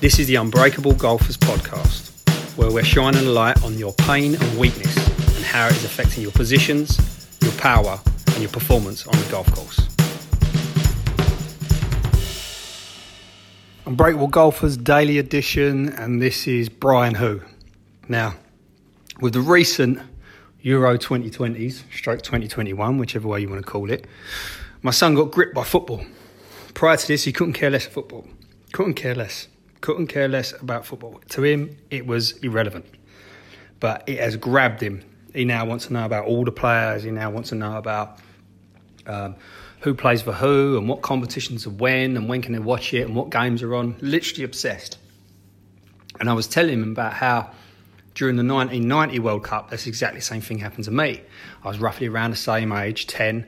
This is the Unbreakable Golfers podcast, where we're shining a light on your pain and weakness and how it is affecting your positions, your power, and your performance on the golf course. Unbreakable Golfers Daily Edition, and this is Brian Hu. Now, with the recent Euro 2020s, stroke 2021, whichever way you want to call it, my son got gripped by football. Prior to this, he couldn't care less football. Couldn't care less. Couldn't care less about football. To him, it was irrelevant. But it has grabbed him. He now wants to know about all the players. He now wants to know about um, who plays for who and what competitions are when and when can they watch it and what games are on. Literally obsessed. And I was telling him about how during the 1990 World Cup, that's exactly the same thing happened to me. I was roughly around the same age, 10,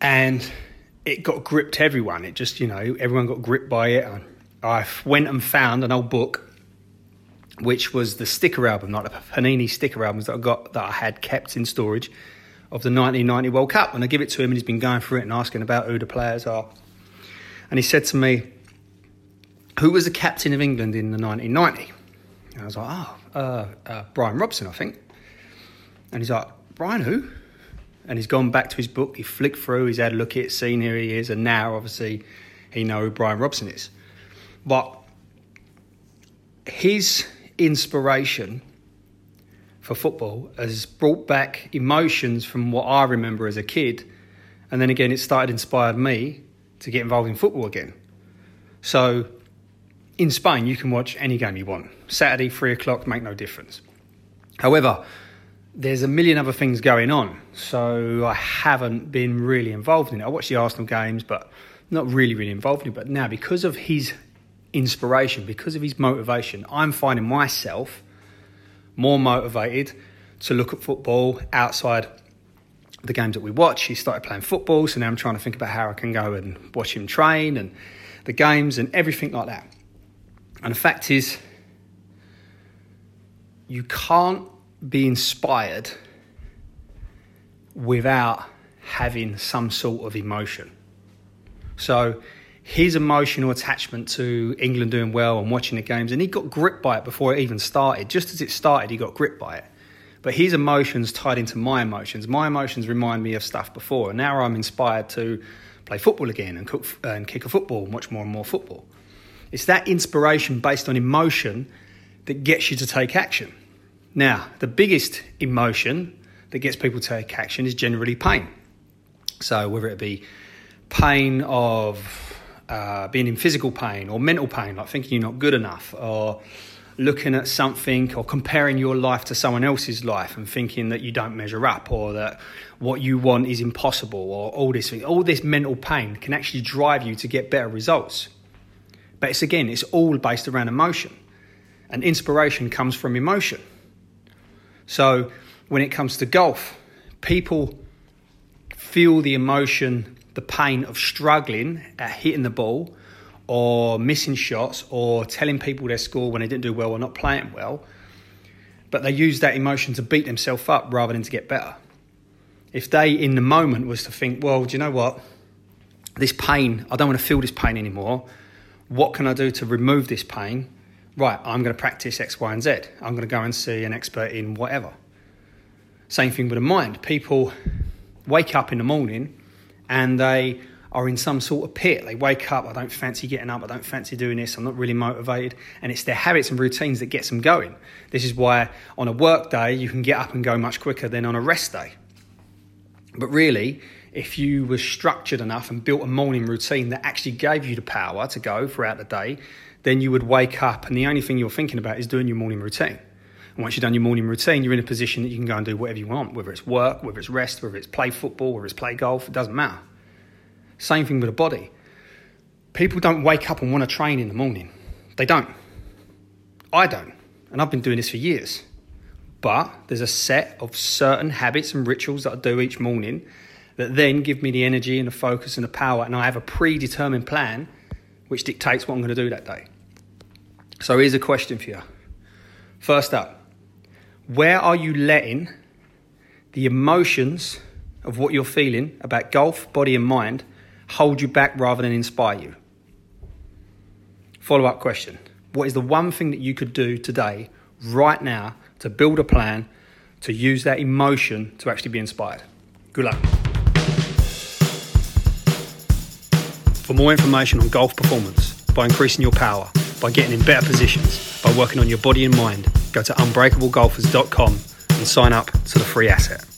and it got gripped everyone. It just, you know, everyone got gripped by it. I went and found an old book, which was the sticker album, like the Panini sticker albums that I got that I had kept in storage of the 1990 World Cup. And I give it to him, and he's been going through it and asking about who the players are. And he said to me, "Who was the captain of England in the 1990?" And I was like, "Oh, uh, uh, Brian Robson, I think." And he's like, "Brian who?" and he's gone back to his book. He flicked through, he's had a look at it, seen here he is, and now obviously he knows who Brian Robson is. But his inspiration for football has brought back emotions from what I remember as a kid, and then again it started inspired me to get involved in football again. So in Spain, you can watch any game you want. Saturday, three o'clock, make no difference. However, there's a million other things going on, so I haven't been really involved in it. I watch the Arsenal games, but not really, really involved in it. But now, because of his inspiration, because of his motivation, I'm finding myself more motivated to look at football outside the games that we watch. He started playing football, so now I'm trying to think about how I can go and watch him train and the games and everything like that. And the fact is, you can't be inspired without having some sort of emotion. So his emotional attachment to England doing well and watching the games, and he got gripped by it before it even started. Just as it started, he got gripped by it. But his emotions tied into my emotions. My emotions remind me of stuff before, and now I'm inspired to play football again and, cook, and kick a football and watch more and more football. It's that inspiration based on emotion that gets you to take action. Now, the biggest emotion that gets people to take action is generally pain. So, whether it be pain of uh, being in physical pain or mental pain, like thinking you're not good enough, or looking at something or comparing your life to someone else's life and thinking that you don't measure up or that what you want is impossible or all this all this mental pain can actually drive you to get better results. But it's again, it's all based around emotion. And inspiration comes from emotion. So when it comes to golf, people feel the emotion, the pain of struggling at hitting the ball or missing shots or telling people their score when they didn't do well or not playing well. But they use that emotion to beat themselves up rather than to get better. If they, in the moment, was to think, well, do you know what? This pain, I don't want to feel this pain anymore. What can I do to remove this pain? right, I'm going to practice X, Y, and Z. I'm going to go and see an expert in whatever. Same thing with the mind. People wake up in the morning and they are in some sort of pit. They wake up, I don't fancy getting up, I don't fancy doing this, I'm not really motivated. And it's their habits and routines that gets them going. This is why on a work day you can get up and go much quicker than on a rest day. But really, if you were structured enough and built a morning routine that actually gave you the power to go throughout the day, then you would wake up and the only thing you're thinking about is doing your morning routine. Once you've done your morning routine, you're in a position that you can go and do whatever you want, whether it's work, whether it's rest, whether it's play football, whether it's play golf, it doesn't matter. Same thing with the body. People don't wake up and want to train in the morning. They don't. I don't. And I've been doing this for years. But there's a set of certain habits and rituals that I do each morning that then give me the energy and the focus and the power. And I have a predetermined plan which dictates what I'm going to do that day. So here's a question for you. First up, where are you letting the emotions of what you're feeling about golf, body, and mind hold you back rather than inspire you? Follow up question What is the one thing that you could do today, right now, to build a plan, to use that emotion to actually be inspired? Good luck. For more information on golf performance, by increasing your power, by getting in better positions, by working on your body and mind, go to unbreakablegolfers.com and sign up to the free asset.